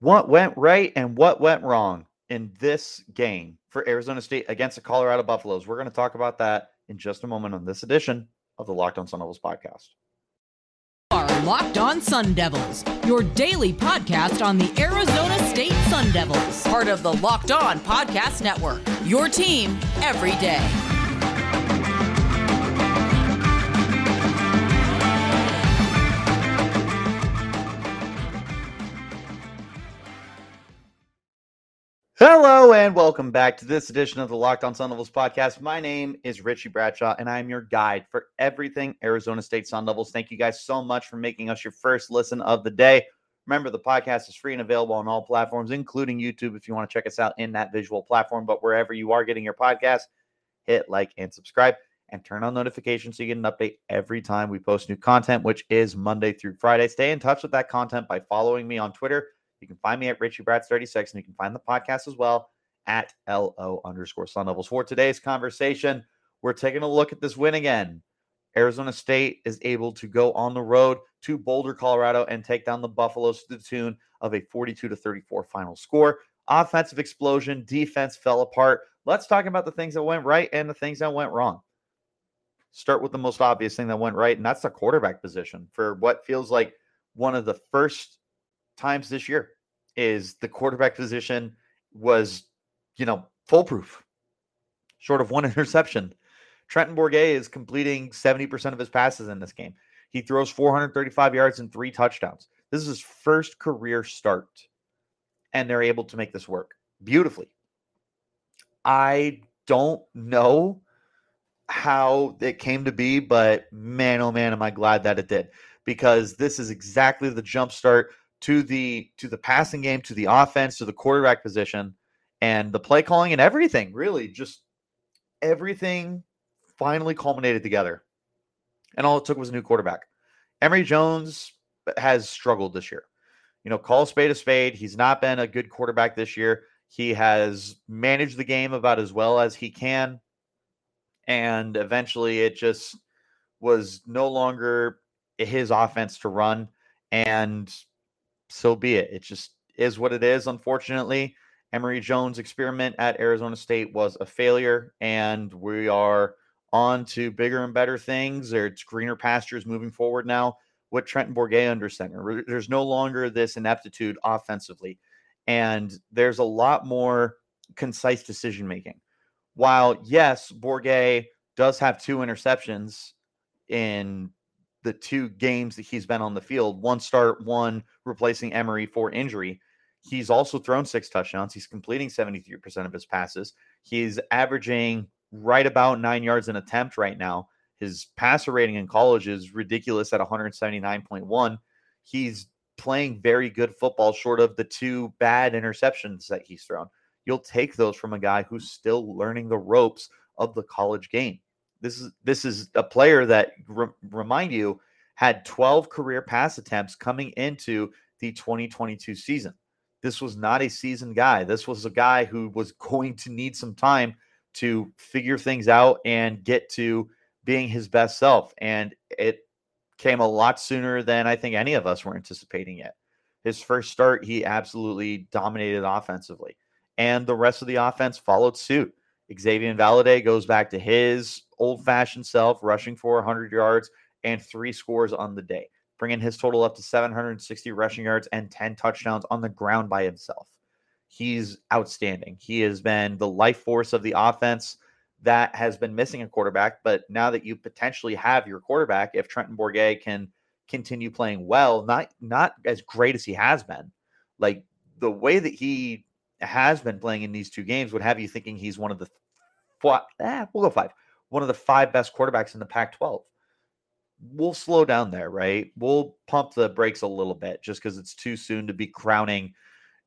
what went right and what went wrong in this game for Arizona State against the Colorado Buffaloes. We're going to talk about that in just a moment on this edition of the Locked On Sun Devils podcast. Are Locked On Sun Devils, your daily podcast on the Arizona State Sun Devils, part of the Locked On Podcast Network. Your team every day. Hello and welcome back to this edition of the Locked On Sun Devils podcast. My name is Richie Bradshaw and I'm your guide for everything Arizona State Sun Devils. Thank you guys so much for making us your first listen of the day. Remember, the podcast is free and available on all platforms, including YouTube if you want to check us out in that visual platform. But wherever you are getting your podcast, hit like and subscribe and turn on notifications so you get an update every time we post new content, which is Monday through Friday. Stay in touch with that content by following me on Twitter you can find me at Richie Brads 36, and you can find the podcast as well at LO underscore Sun Devils. For today's conversation, we're taking a look at this win again. Arizona State is able to go on the road to Boulder, Colorado, and take down the Buffaloes to the tune of a 42 to 34 final score. Offensive explosion, defense fell apart. Let's talk about the things that went right and the things that went wrong. Start with the most obvious thing that went right, and that's the quarterback position for what feels like one of the first times this year is the quarterback position was, you know, foolproof, short of one interception. Trenton Bourguet is completing 70% of his passes in this game. He throws 435 yards and three touchdowns. This is his first career start, and they're able to make this work beautifully. I don't know how it came to be, but man, oh man, am I glad that it did because this is exactly the jump start to the to the passing game, to the offense, to the quarterback position, and the play calling and everything. Really, just everything finally culminated together. And all it took was a new quarterback. Emory Jones has struggled this year. You know, call spade a spade. He's not been a good quarterback this year. He has managed the game about as well as he can. And eventually it just was no longer his offense to run. And so be it. It just is what it is, unfortunately. Emory Jones' experiment at Arizona State was a failure, and we are on to bigger and better things. It's greener pastures moving forward now with Trenton Bourguet under center. There's no longer this ineptitude offensively, and there's a lot more concise decision making. While, yes, Bourguet does have two interceptions in the two games that he's been on the field, one start, one replacing Emory for injury. He's also thrown six touchdowns. He's completing 73% of his passes. He's averaging right about nine yards an attempt right now. His passer rating in college is ridiculous at 179.1. He's playing very good football, short of the two bad interceptions that he's thrown. You'll take those from a guy who's still learning the ropes of the college game. This is this is a player that re- remind you had 12 career pass attempts coming into the 2022 season. This was not a seasoned guy. This was a guy who was going to need some time to figure things out and get to being his best self. And it came a lot sooner than I think any of us were anticipating it. His first start, he absolutely dominated offensively, and the rest of the offense followed suit. Xavier Valladay goes back to his old fashioned self, rushing for 100 yards and three scores on the day, bringing his total up to 760 rushing yards and 10 touchdowns on the ground by himself. He's outstanding. He has been the life force of the offense that has been missing a quarterback. But now that you potentially have your quarterback, if Trenton Bourguet can continue playing well, not not as great as he has been, like the way that he has been playing in these two games would have you thinking he's one of the what? Eh, we'll go five. One of the five best quarterbacks in the Pac-12. We'll slow down there, right? We'll pump the brakes a little bit just because it's too soon to be crowning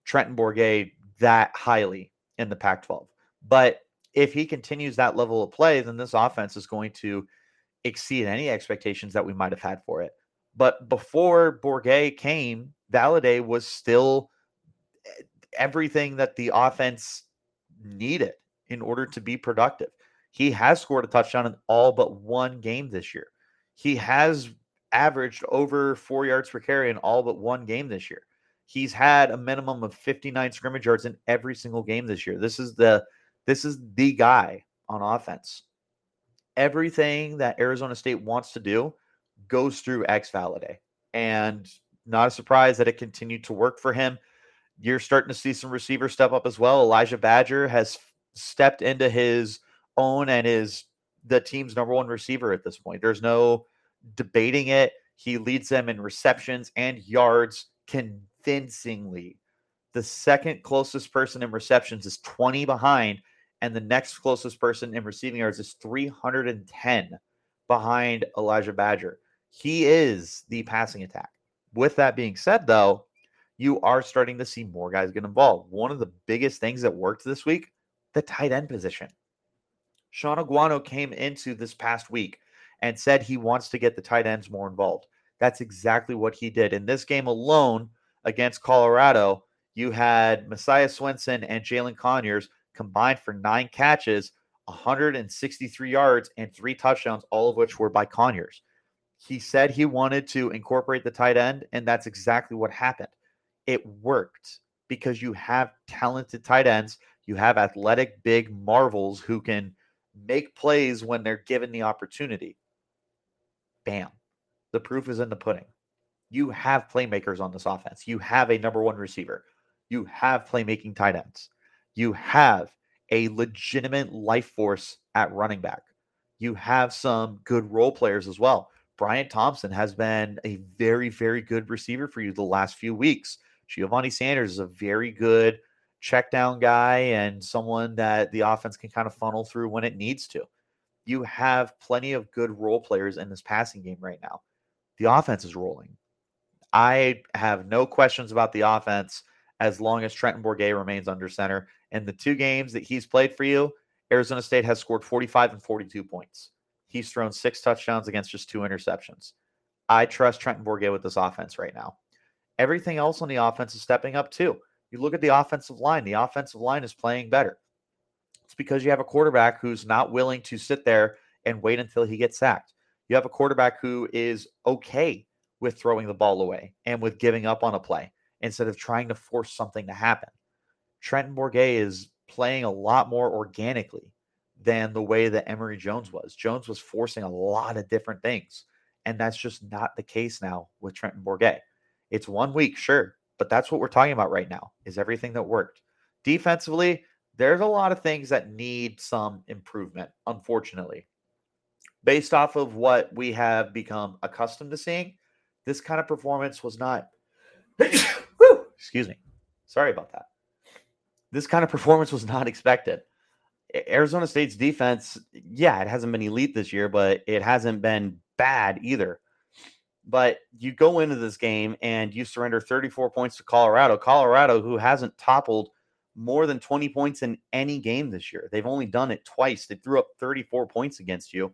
Trenton Bourguet that highly in the Pac-12. But if he continues that level of play, then this offense is going to exceed any expectations that we might have had for it. But before Bourguet came, Valladay was still eh, everything that the offense needed in order to be productive. He has scored a touchdown in all but one game this year. He has averaged over four yards per carry in all but one game this year. He's had a minimum of 59 scrimmage yards in every single game this year. This is the this is the guy on offense. Everything that Arizona State wants to do goes through X Valladay. And not a surprise that it continued to work for him. You're starting to see some receivers step up as well. Elijah Badger has stepped into his own and is the team's number one receiver at this point. There's no debating it. He leads them in receptions and yards convincingly. The second closest person in receptions is 20 behind, and the next closest person in receiving yards is 310 behind Elijah Badger. He is the passing attack. With that being said, though, you are starting to see more guys get involved. One of the biggest things that worked this week, the tight end position. Shaun Aguano came into this past week and said he wants to get the tight ends more involved. That's exactly what he did. In this game alone against Colorado, you had Messiah Swinson and Jalen Conyers combined for nine catches, 163 yards, and three touchdowns, all of which were by Conyers. He said he wanted to incorporate the tight end, and that's exactly what happened. It worked because you have talented tight ends, you have athletic, big marvels who can make plays when they're given the opportunity. Bam. The proof is in the pudding. You have playmakers on this offense. You have a number one receiver. You have playmaking tight ends. You have a legitimate life force at running back. You have some good role players as well. Bryan Thompson has been a very, very good receiver for you the last few weeks. Giovanni Sanders is a very good check down guy and someone that the offense can kind of funnel through when it needs to. You have plenty of good role players in this passing game right now. The offense is rolling. I have no questions about the offense as long as Trenton Bourguet remains under center. And the two games that he's played for you, Arizona State has scored 45 and 42 points. He's thrown six touchdowns against just two interceptions. I trust Trenton Bourguet with this offense right now. Everything else on the offense is stepping up too. You look at the offensive line, the offensive line is playing better. It's because you have a quarterback who's not willing to sit there and wait until he gets sacked. You have a quarterback who is okay with throwing the ball away and with giving up on a play instead of trying to force something to happen. Trenton Bourguet is playing a lot more organically than the way that Emory Jones was. Jones was forcing a lot of different things. And that's just not the case now with Trenton Bourguet. It's one week, sure, but that's what we're talking about right now is everything that worked. Defensively, there's a lot of things that need some improvement, unfortunately. Based off of what we have become accustomed to seeing, this kind of performance was not excuse me. Sorry about that. This kind of performance was not expected. Arizona State's defense, yeah, it hasn't been elite this year, but it hasn't been bad either. But you go into this game and you surrender 34 points to Colorado. Colorado, who hasn't toppled more than 20 points in any game this year. They've only done it twice. They threw up 34 points against you.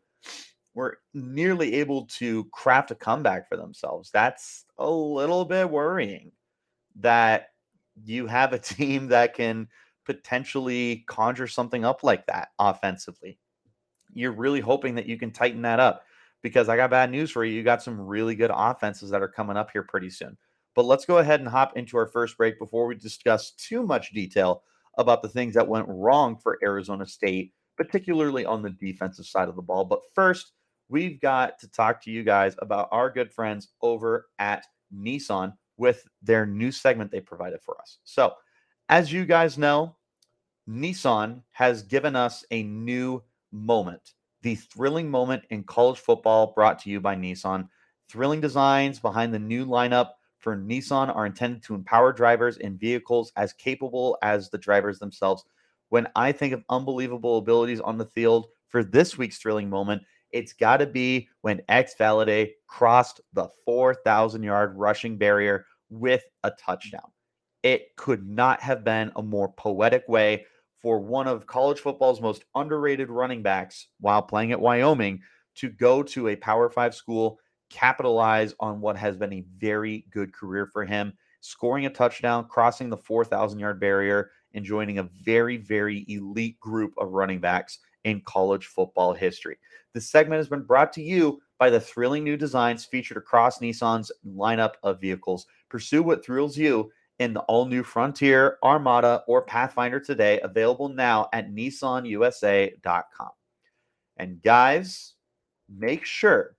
Were nearly able to craft a comeback for themselves. That's a little bit worrying that you have a team that can potentially conjure something up like that offensively. You're really hoping that you can tighten that up because I got bad news for you. You got some really good offenses that are coming up here pretty soon. But let's go ahead and hop into our first break before we discuss too much detail about the things that went wrong for Arizona State, particularly on the defensive side of the ball. But first, we've got to talk to you guys about our good friends over at Nissan with their new segment they provided for us. So, as you guys know, Nissan has given us a new moment, the thrilling moment in college football brought to you by Nissan. Thrilling designs behind the new lineup for Nissan are intended to empower drivers in vehicles as capable as the drivers themselves. When I think of unbelievable abilities on the field for this week's thrilling moment, it's got to be when X Valladay crossed the 4,000 yard rushing barrier with a touchdown. It could not have been a more poetic way for one of college football's most underrated running backs while playing at Wyoming to go to a Power Five school, capitalize on what has been a very good career for him, scoring a touchdown, crossing the 4,000 yard barrier, and joining a very, very elite group of running backs in college football history. This segment has been brought to you by the thrilling new designs featured across Nissan's lineup of vehicles. Pursue what thrills you in the all new Frontier, Armada, or Pathfinder today, available now at nissanusa.com. And guys, make sure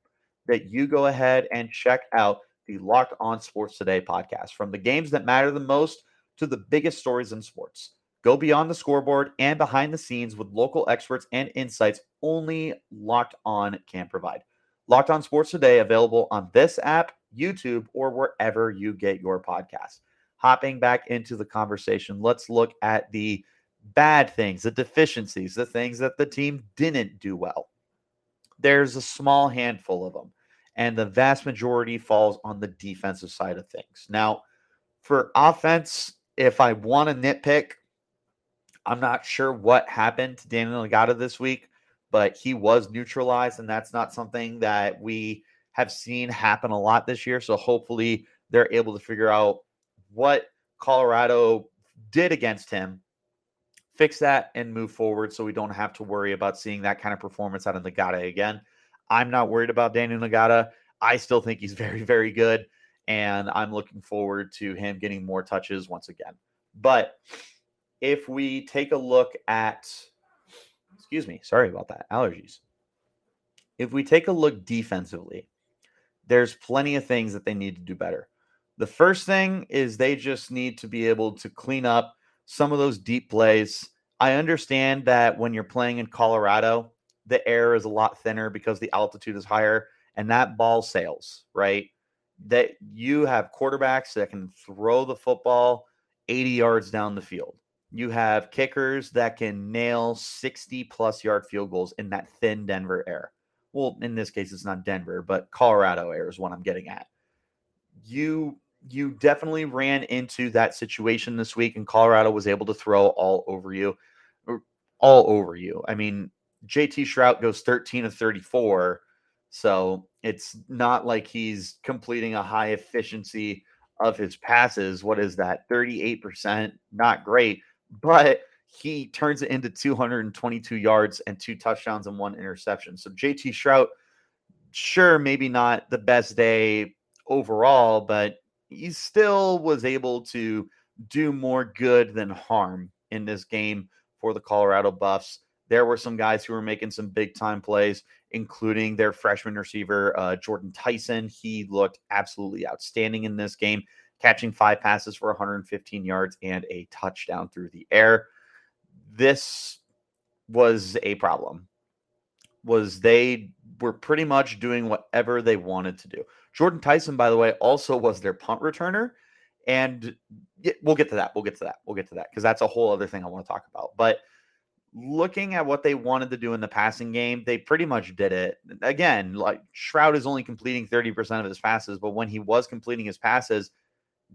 that you go ahead and check out the Locked On Sports Today podcast from the games that matter the most to the biggest stories in sports. Go beyond the scoreboard and behind the scenes with local experts and insights only Locked On can provide. Locked On Sports Today available on this app, YouTube, or wherever you get your podcasts. Hopping back into the conversation, let's look at the bad things, the deficiencies, the things that the team didn't do well. There's a small handful of them, and the vast majority falls on the defensive side of things. Now, for offense, if I want to nitpick, I'm not sure what happened to Daniyel Ngata this week, but he was neutralized, and that's not something that we have seen happen a lot this year. So hopefully they're able to figure out what Colorado did against him, fix that, and move forward so we don't have to worry about seeing that kind of performance out of Ngata again. I'm not worried about Daniyel Ngata. I still think he's very, very good. And I'm looking forward to him getting more touches once again. But if we take a look at, excuse me, sorry about that, allergies. If we take a look defensively, there's plenty of things that they need to do better. The first thing is they just need to be able to clean up some of those deep plays. I understand that when you're playing in Colorado, the air is a lot thinner because the altitude is higher and that ball sails, right? That you have quarterbacks that can throw the football 80 yards down the field. You have kickers that can nail 60 plus yard field goals in that thin Denver air. Well, in this case, it's not Denver, but Colorado air is what I'm getting at. You you definitely ran into that situation this week, and Colorado was able to throw all over you, all over you. I mean, JT Shrout goes 13 of 34, so it's not like he's completing a high efficiency of his passes. What is that? 38%. Not great, but he turns it into 222 yards and two touchdowns and one interception. So JT Shrout, sure, maybe not the best day overall, but he still was able to do more good than harm in this game for the Colorado Buffs. There were some guys who were making some big time plays, including their freshman receiver, uh, Jordyn Tyson. He looked absolutely outstanding in this game, catching five passes for 115 yards and a touchdown through the air this was a problem was they were pretty much doing whatever they wanted to do. Jordyn Tyson, by the way, also was their punt returner. And we'll get to that. We'll get to that. We'll get to that because that's a whole other thing I want to talk about. But looking at what they wanted to do in the passing game, they pretty much did it. Again, like Shrout is only completing 30% of his passes, but when he was completing his passes,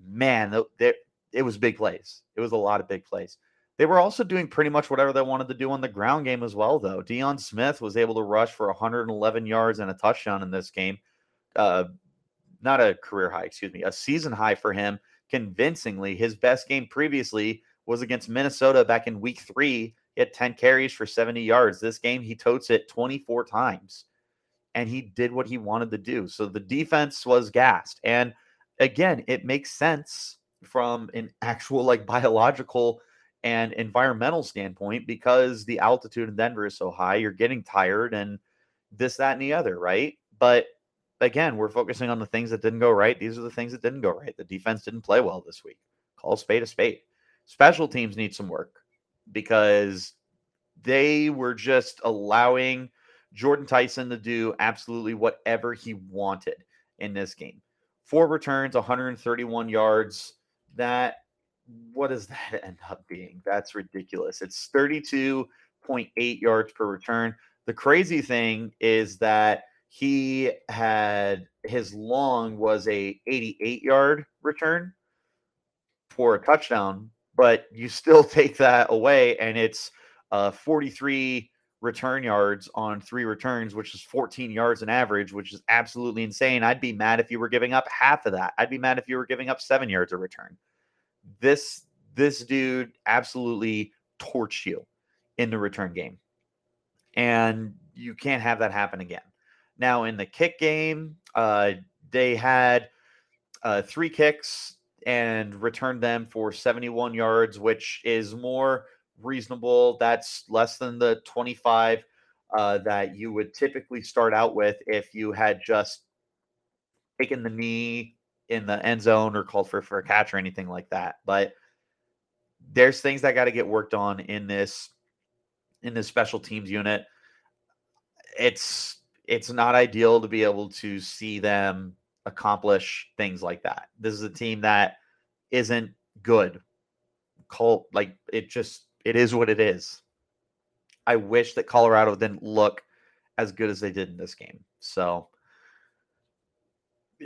man, it was big plays. It was a lot of big plays. They were also doing pretty much whatever they wanted to do on the ground game as well, though. Deion Smith was able to rush for 111 yards and a touchdown in this game. Uh, not a career high, excuse me, a season high for him convincingly. His best game previously was against Minnesota back in week three. He had 10 carries for 70 yards. This game, he totes it 24 times and he did what he wanted to do. So the defense was gassed. And again, it makes sense from an actual, like, biological and environmental standpoint because the altitude in Denver is so high, you're getting tired and this, that, and the other, right? But again, we're focusing on the things that didn't go right. These are the things that didn't go right. The defense didn't play well this week. Call spade a spade. Special teams need some work because they were just allowing Jordyn Tyson to do absolutely whatever he wanted in this game. Four returns, 131 yards. That what does that end up being? That's ridiculous. It's 32.8 yards per return. The crazy thing is that he had his long was a 88 yard return for a touchdown, but you still take that away and it's uh, 43 return yards on three returns, which is 14 yards an average, which is absolutely insane. I'd be mad if you were giving up half of that. I'd be mad if you were giving up seven yards a return this this dude absolutely torched you in the return game. And you can't have that happen again. Now, in the kick game, uh, they had uh, three kicks and returned them for 71 yards, which is more reasonable. That's less than the 25 uh, that you would typically start out with if you had just taken the knee in the end zone or called for, for a catch or anything like that. But there's things that got to get worked on in this in this special teams unit. It's it's not ideal to be able to see them accomplish things like that. This is a team that isn't good. Colt, like it just it is what it is. I wish that Colorado didn't look as good as they did in this game. So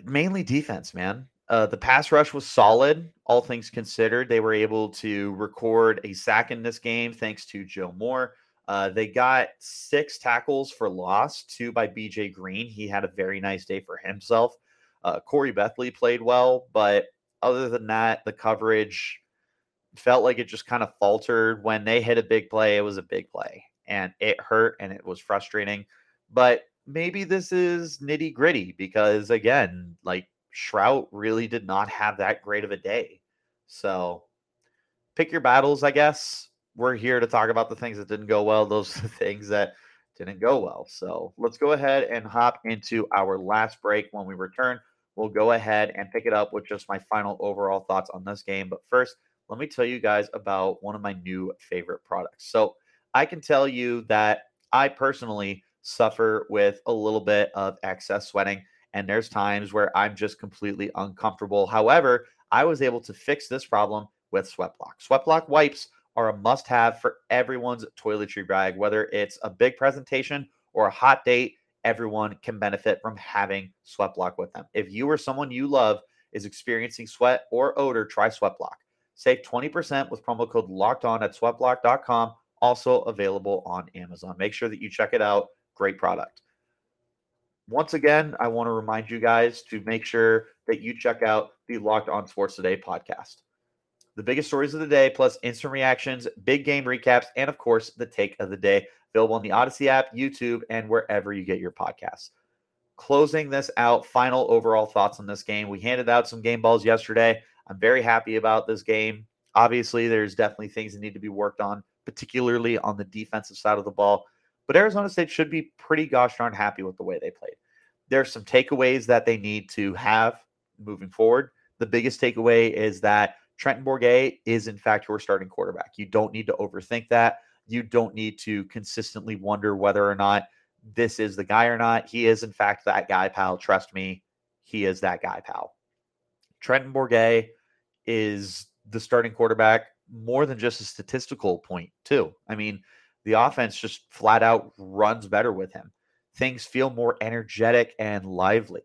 mainly defense, man. Uh, the pass rush was solid, all things considered. They were able to record a sack in this game thanks to Joe Moore. Uh, they got six tackles for loss, two by BJ Green. He had a very nice day for himself. Uh, Corey Bethley played well, but other than that, the coverage felt like it just kind of faltered. When they hit a big play, it was a big play and it hurt and it was frustrating. But maybe this is nitty gritty because, again, like Shrout really did not have that great of a day. So pick your battles, I guess. We're here to talk about the things that didn't go well. Those are the things that didn't go well. So let's go ahead and hop into our last break. When we return, we'll go ahead and pick it up with just my final overall thoughts on this game. But first, let me tell you guys about one of my new favorite products. So I can tell you that I personally suffer with a little bit of excess sweating. And there's times where I'm just completely uncomfortable. However, I was able to fix this problem with Sweatblock. Sweatblock wipes are a must have for everyone's toiletry bag, whether it's a big presentation or a hot date. Everyone can benefit from having Sweatblock with them. If you or someone you love is experiencing sweat or odor, try Sweatblock. Save 20% with promo code locked on at sweatblock.com, also available on Amazon. Make sure that you check it out. Great product once again, I want to remind you guys to make sure that you check out the Locked On Sports Today podcast. The biggest stories of the day, plus instant reactions, big game recaps, and of course, the take of the day, available on the Odyssey app, YouTube, and wherever you get your podcasts. Closing this out, final overall thoughts on this game. We handed out some game balls yesterday. I'm very happy about this game. Obviously, there's definitely things that need to be worked on, particularly on the defensive side of the ball. But Arizona State should be pretty gosh darn happy with the way they played. There's some takeaways that they need to have moving forward. The biggest takeaway is that Trenton Bourguet is, in fact, your starting quarterback. You don't need to overthink that. You don't need to consistently wonder whether or not this is the guy or not. He is, in fact, that guy, pal. Trust me, he is that guy, pal. Trenton Bourguet is the starting quarterback more than just a statistical point, too. I mean, the offense just flat out runs better with him. Things feel more energetic and lively.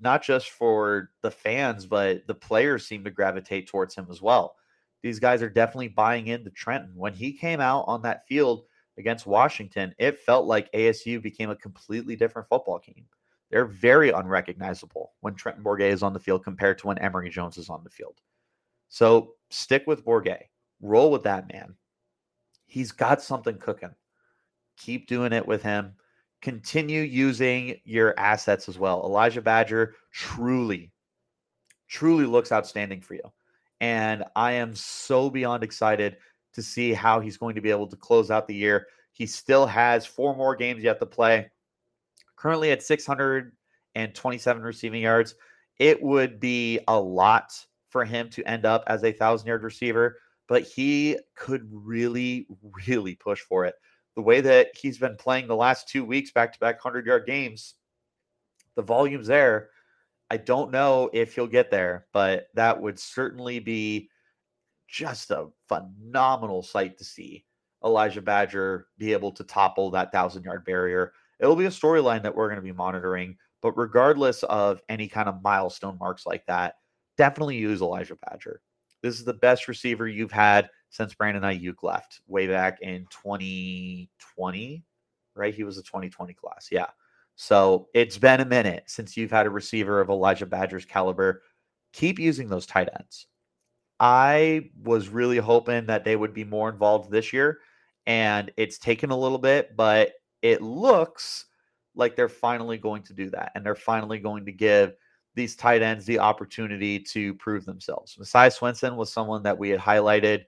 Not just for the fans, but the players seem to gravitate towards him as well. These guys are definitely buying into Trenton. When he came out on that field against Washington, it felt like ASU became a completely different football team. They're very unrecognizable when Trenton Bourguet is on the field compared to when Emory Jones is on the field. So stick with Bourguet. Roll with that man he's got something cooking. Keep doing it with him. Continue using your assets as well. Elijah Badger truly, truly looks outstanding for you. And I am so beyond excited to see how he's going to be able to close out the year. He still has four more games yet to play. Currently at 627 receiving yards. It would be a lot for him to end up as a thousand yard receiver but he could really, really push for it. The way that he's been playing the last two weeks, back to back 100 yard games, the volume's there. I don't know if he'll get there, but that would certainly be just a phenomenal sight to see Elijah Badger be able to topple that thousand yard barrier. It'll be a storyline that we're going to be monitoring. But regardless of any kind of milestone marks like that, definitely use Elijah Badger. This is the best receiver you've had since Brandon Aiyuk left way back in 2020, right? He was a 2020 class. Yeah. So it's been a minute since you've had a receiver of Elijah Badger's caliber. Keep using those tight ends. I was really hoping that they would be more involved this year, and it's taken a little bit, but it looks like they're finally going to do that. And they're finally going to give these tight ends the opportunity to prove themselves. Messiah Swinson was someone that we had highlighted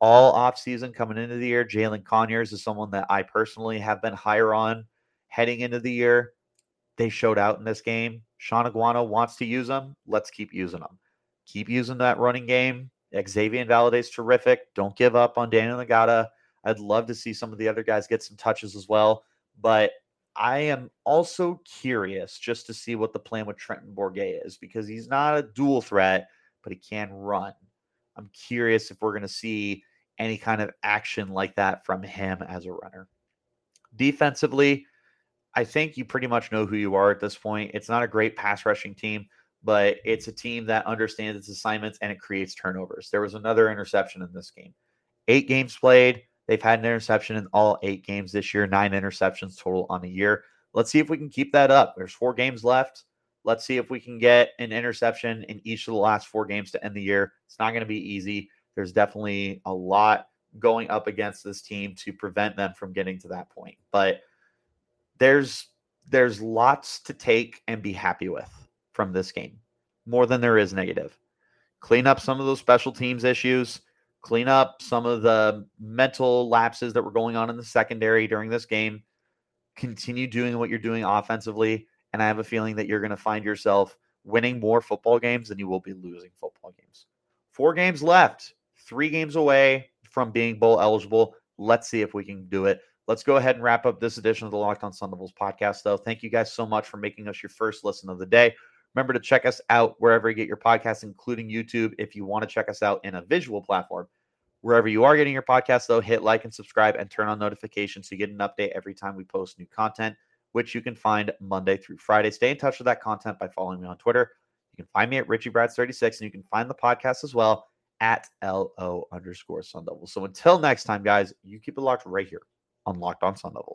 all offseason coming into the year. Jalen Conyers is someone that I personally have been higher on heading into the year. They showed out in this game. Shaun Aguano wants to use them. Let's keep using them. Keep using that running game. Xavier Valladay terrific. Don't give up on Daniyel Ngata. I'd love to see some of the other guys get some touches as well. But I am also curious just to see what the plan with Trenton Bourguet is because he's not a dual threat, but he can run. I'm curious if we're going to see any kind of action like that from him as a runner. Defensively, I think you pretty much know who you are at this point. It's not a great pass rushing team, but it's a team that understands its assignments and it creates turnovers. There was another interception in this game. Eight games played. They've had an interception in all eight games this year, nine interceptions total on the year. Let's see if we can keep that up. There's four games left. Let's see if we can get an interception in each of the last four games to end the year. It's not going to be easy. There's definitely a lot going up against this team to prevent them from getting to that point. But there's there's lots to take and be happy with from this game. More than there is negative. Clean up some of those special teams issues, clean up some of the mental lapses that were going on in the secondary during this game. Continue doing what you're doing offensively and I have a feeling that you're going to find yourself winning more football games than you will be losing football games. Four games left, three games away from being bowl eligible. Let's see if we can do it. Let's go ahead and wrap up this edition of the Locked On Sun Devils podcast, though. Thank you guys so much for making us your first listen of the day. Remember to check us out wherever you get your podcasts, including YouTube. If you want to check us out in a visual platform, wherever you are getting your podcast, though, hit like and subscribe and turn on notifications so you get an update every time we post new content which you can find Monday through Friday. Stay in touch with that content by following me on Twitter. You can find me at Richie Brads36, and you can find the podcast as well at LO underscore Sun Devils. So until next time, guys, you keep it locked right here on Locked On Sun Devils.